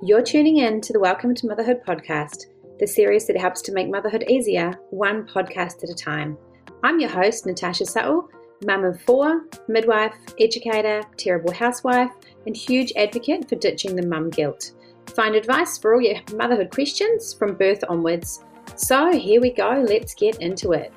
You're tuning in to the Welcome to Motherhood podcast, the series that helps to make motherhood easier, one podcast at a time. I'm your host, Natasha Suttle, mum of four, midwife, educator, terrible housewife, and huge advocate for ditching the mum guilt. Find advice for all your motherhood questions from birth onwards. So here we go, let's get into it.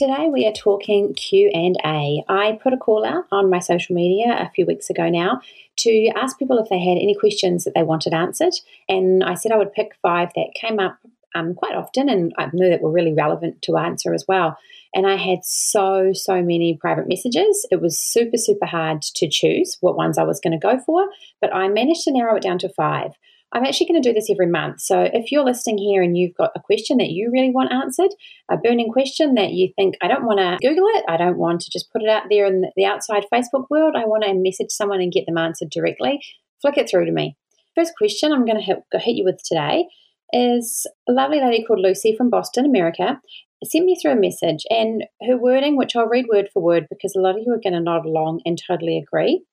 Today we are talking Q&A. I put a call out on my social media a few weeks ago now to ask people if they had any questions that they wanted answered and I said I would pick five that came up um, quite often and I knew that were really relevant to answer as well. And I had so, so many private messages. It was super, super hard to choose what ones I was going to go for, but I managed to narrow it down to five. I'm actually going to do this every month. So if you're listening here and you've got a question that you really want answered, a burning question that you think, I don't want to Google it, I don't want to just put it out there in the outside Facebook world, I want to message someone and get them answered directly, flick it through to me. First question I'm going to hit, you with today is a lovely lady called Lucy from Boston, America, sent me through a message, and her wording, which I'll read word for word because a lot of you are going to nod along and totally agree,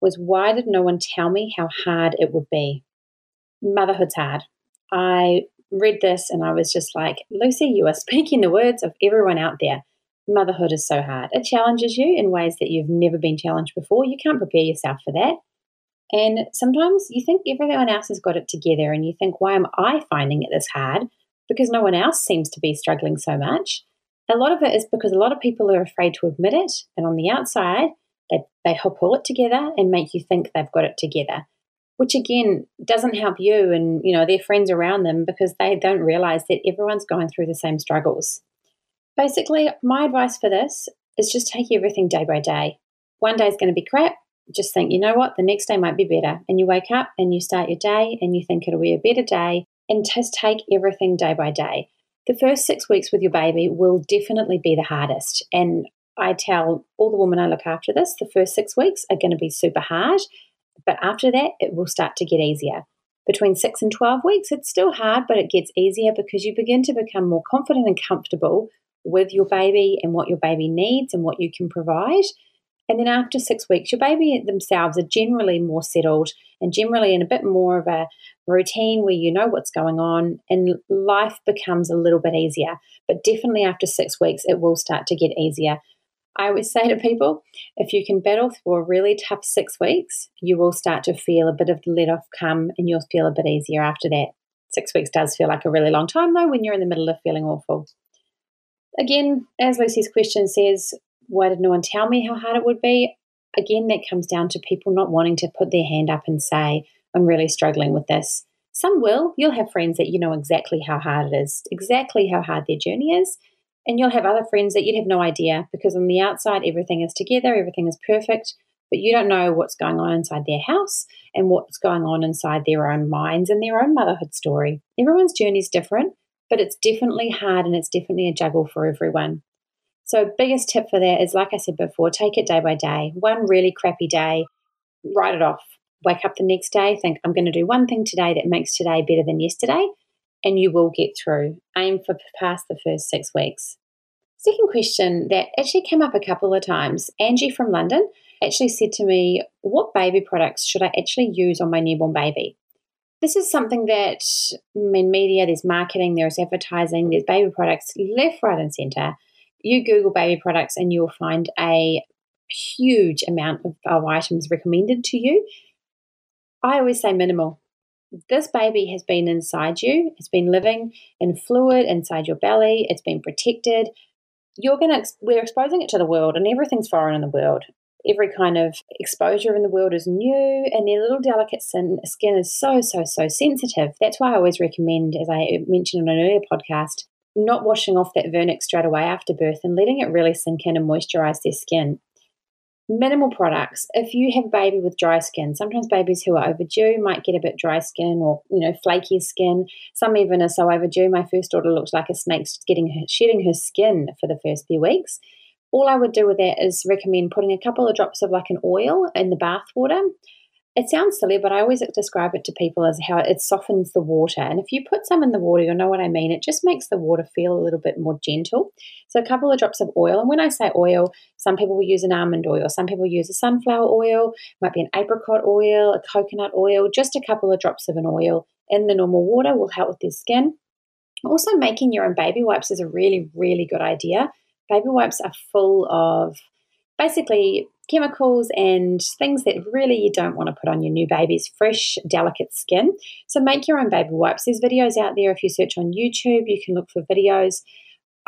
was why did no one tell me how hard it would be? Motherhood's hard. I read this and I was just like, Lucy, you are speaking the words of everyone out there. Motherhood is so hard. It challenges you in ways that you've never been challenged before. You can't prepare yourself for that. And sometimes you think everyone else has got it together and you think, why am I finding it this hard? Because no one else seems to be struggling so much. A lot of it is because a lot of people are afraid to admit it. And on the outside, they, they pull it together and make you think they've got it together which again doesn't help you and you know their friends around them because they don't realize that everyone's going through the same struggles. Basically my advice for this is just take everything day by day. One day is going to be crap. Just think you know what? The next day might be better. And you wake up and you start your day and you think it'll be a better day and just take everything day by day. The first six weeks with your baby will definitely be the hardest. And I tell all the women I look after this, the first six weeks are going to be super hard but after that, it will start to get easier. Between 6 and 12 weeks, it's still hard, but it gets easier because you begin to become more confident and comfortable with your baby and what your baby needs and what you can provide. And then after six weeks, your baby themselves are generally more settled and generally in a bit more of a routine where you know what's going on and life becomes a little bit easier. But definitely after six weeks, it will start to get easier. I always say to people, if you can battle through a really tough six weeks, you will start to feel a bit of the let off come and you'll feel a bit easier after that. Six weeks does feel like a really long time though when you're in the middle of feeling awful. Again, as Lucy's question says, why did no one tell me how hard it would be? Again, that comes down to people not wanting to put their hand up and say, I'm really struggling with this. Some will. You'll have friends that you know exactly how hard it is, exactly how hard their journey is and you'll have other friends that you'd have no idea because on the outside, everything is together, everything is perfect, but you don't know what's going on inside their house and what's going on inside their own minds and their own motherhood story. Everyone's journey is different, but it's definitely hard and it's definitely a juggle for everyone. So, biggest tip for that is like I said before, take it day by day. One really crappy day, write it off. Wake up the next day, think, I'm going to do one thing today that makes today better than yesterday and you will get through. Aim for past the first six weeks. Second question that actually came up a couple of times. Angie from London actually said to me, What baby products should I actually use on my newborn baby? This is something that in media, there's marketing, there's advertising, there's baby products left, right, and center. You Google baby products and you'll find a huge amount of, of items recommended to you. I always say minimal this baby has been inside you, it's been living in fluid inside your belly, it's been protected. You're going to, we're exposing it to the world, and everything's foreign in the world. Every kind of exposure in the world is new, and their little delicate skin, skin is so, so, so sensitive. That's why I always recommend, as I mentioned on an earlier podcast, not washing off that vernix straight away after birth and letting it really sink in and moisturize their skin minimal products. If you have a baby with dry skin, sometimes babies who are overdue might get a bit dry skin or you know flaky skin. Some even are so overdue. My first daughter looked like a snake getting her, shedding her skin for the first few weeks. All I would do with that is recommend putting a couple of drops of like an oil in the bath water. It sounds silly, but I always describe it to people as how it softens the water. And if you put some in the water, you'll know what I mean. It just makes the water feel a little bit more gentle. So, a couple of drops of oil. And when I say oil, some people will use an almond oil, some people use a sunflower oil, might be an apricot oil, a coconut oil, just a couple of drops of an oil in the normal water will help with their skin. Also, making your own baby wipes is a really, really good idea. Baby wipes are full of basically chemicals and things that really you don't want to put on your new baby's fresh, delicate skin. So make your own baby wipes. There's videos out there. If you search on YouTube, you can look for videos.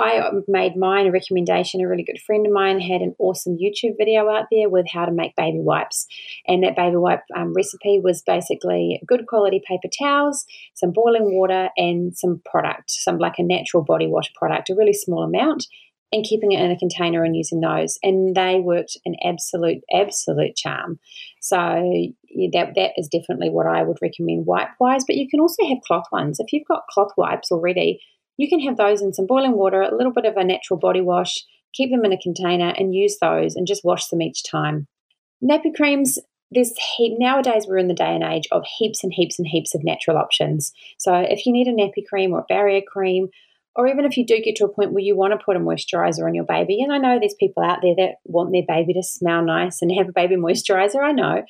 I made mine a recommendation. A really good friend of mine had an awesome YouTube video out there with how to make baby wipes. And that baby wipe um, recipe was basically good quality paper towels, some boiling water, and some product, some like a natural body wash product, a really small amount and keeping it in a container and using those. And they worked an absolute, absolute charm. So that that is definitely what I would recommend wipe wise. But you can also have cloth ones. If you've got cloth wipes already, you can have those in some boiling water, a little bit of a natural body wash, keep them in a container and use those and just wash them each time. Nappy creams, there's heap nowadays we're in the day and age of heaps and heaps and heaps of natural options. So if you need a nappy cream or a barrier cream or even if you do get to a point where you want to put a moisturizer on your baby, and I know there's people out there that want their baby to smell nice and have a baby moisturizer, I know.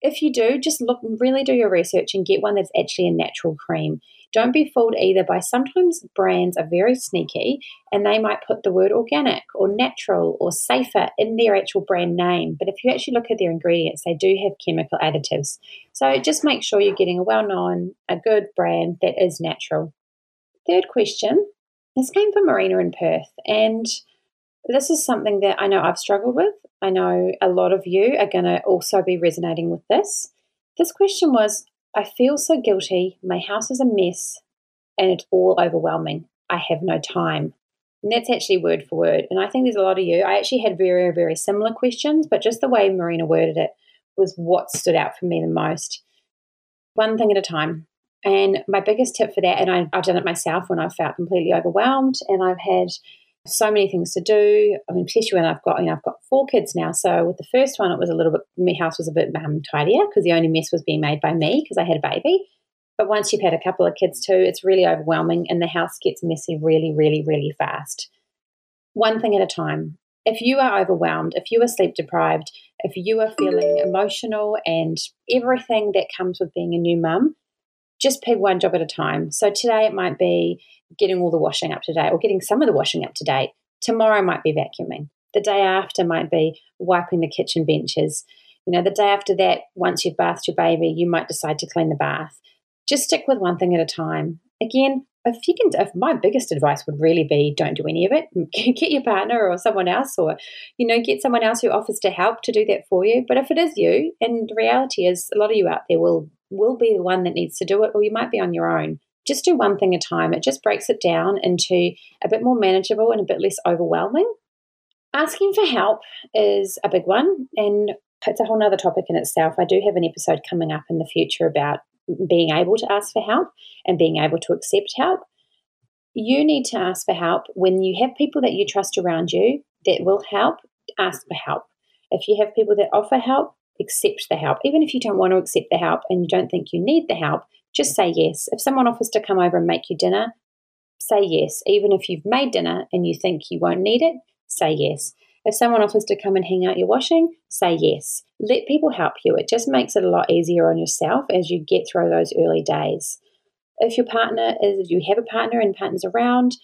If you do, just look, really do your research and get one that's actually a natural cream. Don't be fooled either by sometimes brands are very sneaky and they might put the word organic or natural or safer in their actual brand name. But if you actually look at their ingredients, they do have chemical additives. So just make sure you're getting a well known, a good brand that is natural. Third question this came from Marina in Perth, and this is something that I know I've struggled with. I know a lot of you are going to also be resonating with this. This question was I feel so guilty. My house is a mess and it's all overwhelming. I have no time. And that's actually word for word. And I think there's a lot of you. I actually had very, very similar questions, but just the way Marina worded it was what stood out for me the most. One thing at a time. And my biggest tip for that, and I, have done it myself when I've felt completely overwhelmed and I've had so many things to do. I mean, especially when I've got, you know, I've got four kids now. So with the first one, it was a little bit, my house was a bit um, tidier because the only mess was being made by me because I had a baby. But once you've had a couple of kids too, it's really overwhelming and the house gets messy really, really, really fast. One thing at a time. If you are overwhelmed, if you are sleep deprived, if you are feeling emotional and everything that comes with being a new mum, just pick one job at a time. So today it might be getting all the washing up to date or getting some of the washing up to date. Tomorrow might be vacuuming. The day after might be wiping the kitchen benches. You know, the day after that, once you've bathed your baby, you might decide to clean the bath. Just stick with one thing at a time. Again, if you can, if my biggest advice would really be don't do any of it. Get your partner or someone else, or you know, get someone else who offers to help to do that for you. But if it is you, and the reality is, a lot of you out there will will be the one that needs to do it, or you might be on your own. Just do one thing at a time. It just breaks it down into a bit more manageable and a bit less overwhelming. Asking for help is a big one, and it's a whole other topic in itself. I do have an episode coming up in the future about being able to ask for help and being able to accept help. You need to ask for help when you have people that you trust around you that will help, ask for help. If you have people that offer help, accept the help. Even if you don't want to accept the help and you don't think you need the help, just say yes. If someone offers to come over and make you dinner, say yes. Even if you've made dinner and you think you won't need it, say yes. If someone offers to come and hang out your washing, say yes. Let people help you. It just makes it a lot easier on yourself as you get through those early days. If your partner is, you have a partner and partners around,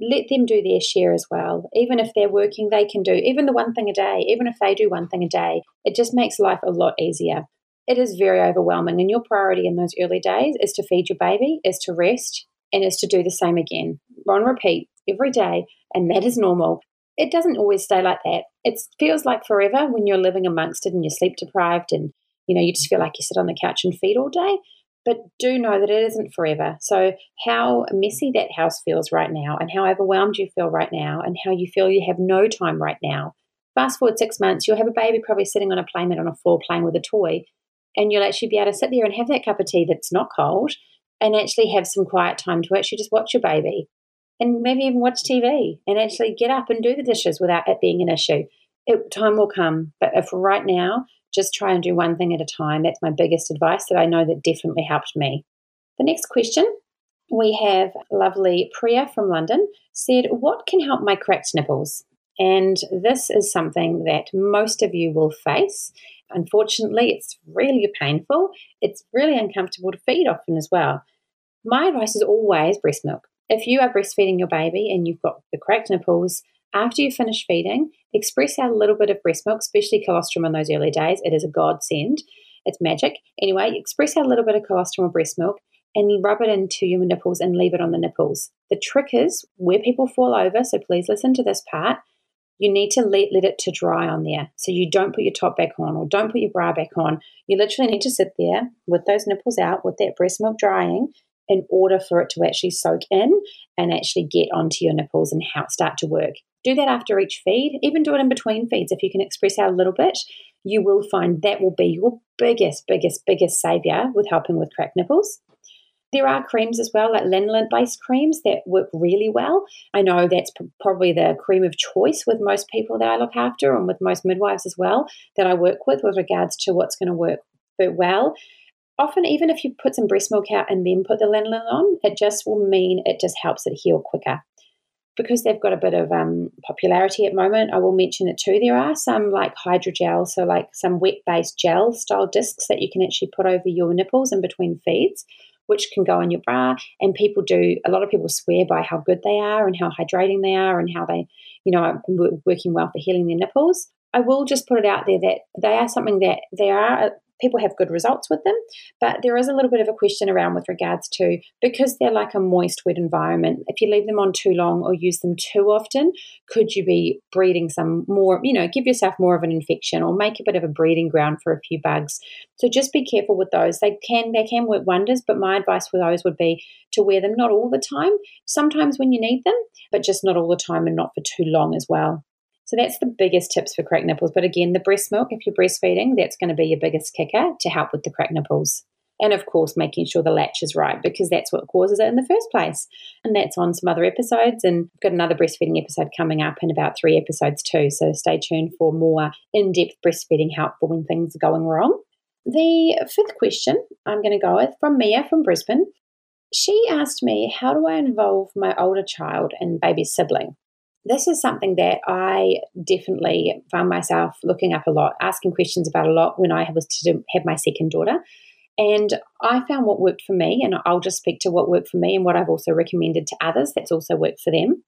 let them do their share as well. Even if they're working, they can do even the one thing a day, even if they do one thing a day, it just makes life a lot easier. It is very overwhelming, and your priority in those early days is to feed your baby, is to rest, and is to do the same again. On repeat every day, and that is normal. It doesn't always stay like that. It feels like forever when you're living amongst it and you're sleep deprived and you know you just feel like you sit on the couch and feed all day but do know that it isn't forever. So, how messy that house feels right now, and how overwhelmed you feel right now, and how you feel you have no time right now. Fast forward six months, you'll have a baby probably sitting on a playmat on a floor playing with a toy, and you'll actually be able to sit there and have that cup of tea that's not cold and actually have some quiet time to actually just watch your baby and maybe even watch TV and actually get up and do the dishes without it being an issue. It, time will come. But if right now, just try and do one thing at a time. That's my biggest advice that I know that definitely helped me. The next question we have lovely Priya from London said, What can help my cracked nipples? And this is something that most of you will face. Unfortunately, it's really painful. It's really uncomfortable to feed often as well. My advice is always breast milk. If you are breastfeeding your baby and you've got the cracked nipples, after you finish feeding, express out a little bit of breast milk, especially colostrum in those early days. It is a godsend. It's magic. Anyway, express out a little bit of colostrum or breast milk and rub it into your nipples and leave it on the nipples. The trick is where people fall over, so please listen to this part. You need to let, let it to dry on there. So you don't put your top back on or don't put your bra back on. You literally need to sit there with those nipples out with that breast milk drying in order for it to actually soak in and actually get onto your nipples and how start to work. Do that after each feed, even do it in between feeds if you can express out a little bit. You will find that will be your biggest, biggest, biggest savior with helping with cracked nipples. There are creams as well, like lanolin based creams that work really well. I know that's probably the cream of choice with most people that I look after and with most midwives as well that I work with with regards to what's going to work well. Often, even if you put some breast milk out and then put the lanolin on, it just will mean it just helps it heal quicker because they've got a bit of um, popularity at the moment, I will mention it too. There are some like hydrogel, so like some wet based gel style discs that you can actually put over your nipples in between feeds, which can go on your bra. And people do, a lot of people swear by how good they are and how hydrating they are and how they, you know, are working well for healing their nipples. I will just put it out there that they are something that they are people have good results with them. But there is a little bit of a question around with regards to because they're like a moist, wet environment, if you leave them on too long or use them too often, could you be breeding some more, you know, give yourself more of an infection or make a bit of a breeding ground for a few bugs. So just be careful with those. They can they can work wonders, but my advice for those would be to wear them not all the time, sometimes when you need them, but just not all the time and not for too long as well. So that's the biggest tips for cracked nipples. But again, the breast milk, if you're breastfeeding, that's going to be your biggest kicker to help with the cracked nipples. And of course, making sure the latch is right because that's what causes it in the first place. And that's on some other episodes. And I've got another breastfeeding episode coming up in about three episodes too. So stay tuned for more in depth breastfeeding help for when things are going wrong. The fifth question I'm going to go with from Mia from Brisbane. She asked me, How do I involve my older child and baby sibling? This is something that I definitely found myself looking up a lot, asking questions about a lot when I was to have my second daughter. And I found what worked for me, and I'll just speak to what worked for me and what I've also recommended to others that's also worked for them,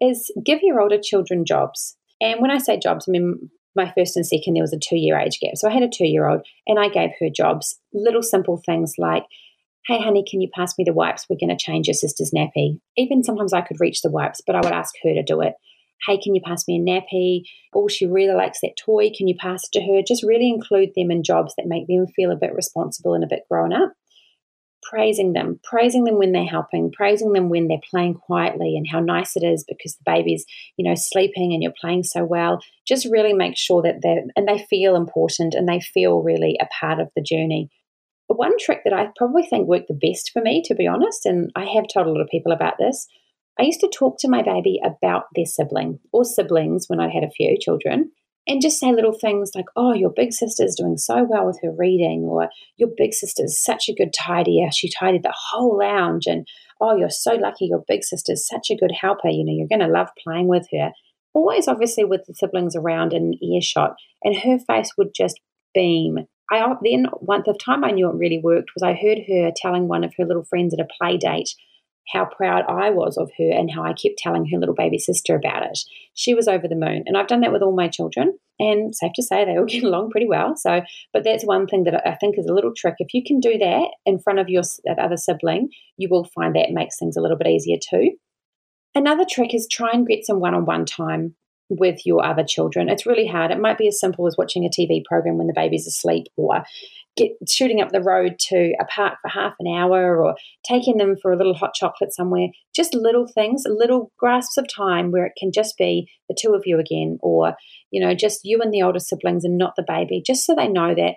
is give your older children jobs. And when I say jobs, I mean my first and second, there was a two year age gap. So I had a two year old and I gave her jobs, little simple things like hey, honey, can you pass me the wipes? We're going to change your sister's nappy. Even sometimes I could reach the wipes, but I would ask her to do it. Hey, can you pass me a nappy? Oh, she really likes that toy. Can you pass it to her? Just really include them in jobs that make them feel a bit responsible and a bit grown up. Praising them, praising them when they're helping, praising them when they're playing quietly and how nice it is because the baby's, you know, sleeping and you're playing so well. Just really make sure that they're, and they feel important and they feel really a part of the journey one trick that I probably think worked the best for me, to be honest, and I have told a lot of people about this, I used to talk to my baby about their sibling or siblings when I had a few children and just say little things like, oh, your big sister's doing so well with her reading, or your big sister's such a good tidier. She tidied the whole lounge. And oh, you're so lucky your big sister's such a good helper. You know, you're going to love playing with her. Always, obviously, with the siblings around in earshot. And her face would just beam I uh, then one the time I knew it really worked was I heard her telling one of her little friends at a play date how proud I was of her and how I kept telling her little baby sister about it. She was over the moon, and I've done that with all my children. And safe to say, they all get along pretty well. So, but that's one thing that I think is a little trick. If you can do that in front of your other sibling, you will find that makes things a little bit easier too. Another trick is try and get some one-on-one time with your other children. It's really hard. It might be as simple as watching a TV program when the baby's asleep or get shooting up the road to a park for half an hour or taking them for a little hot chocolate somewhere. Just little things, little grasps of time where it can just be the two of you again or, you know, just you and the older siblings and not the baby, just so they know that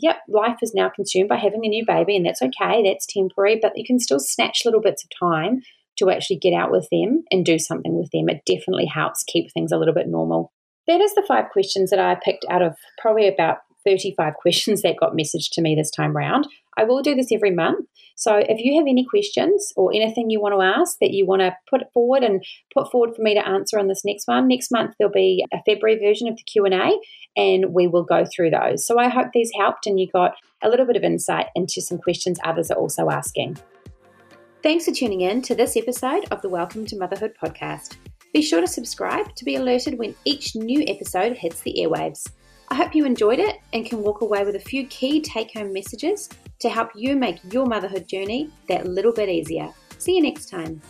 yep, life is now consumed by having a new baby, and that's okay, that's temporary, but you can still snatch little bits of time to actually get out with them and do something with them. It definitely helps keep things a little bit normal. that is the five questions that I picked out of probably about 35 questions that got messaged to me this time round. I will do this every month. So if you have any questions or anything you want to ask that you want to put forward and put forward for me to answer on this next one, next month there'll be a February version of the Q&A and we will go through those. So I hope these helped and you got a little bit of insight into some questions others are also asking. Thanks for tuning in to this episode of the Welcome to Motherhood podcast. Be sure to subscribe to be alerted when each new episode hits the airwaves. I hope you enjoyed it and can walk away with a few key take home messages to help you make your motherhood journey that little bit easier. See you next time.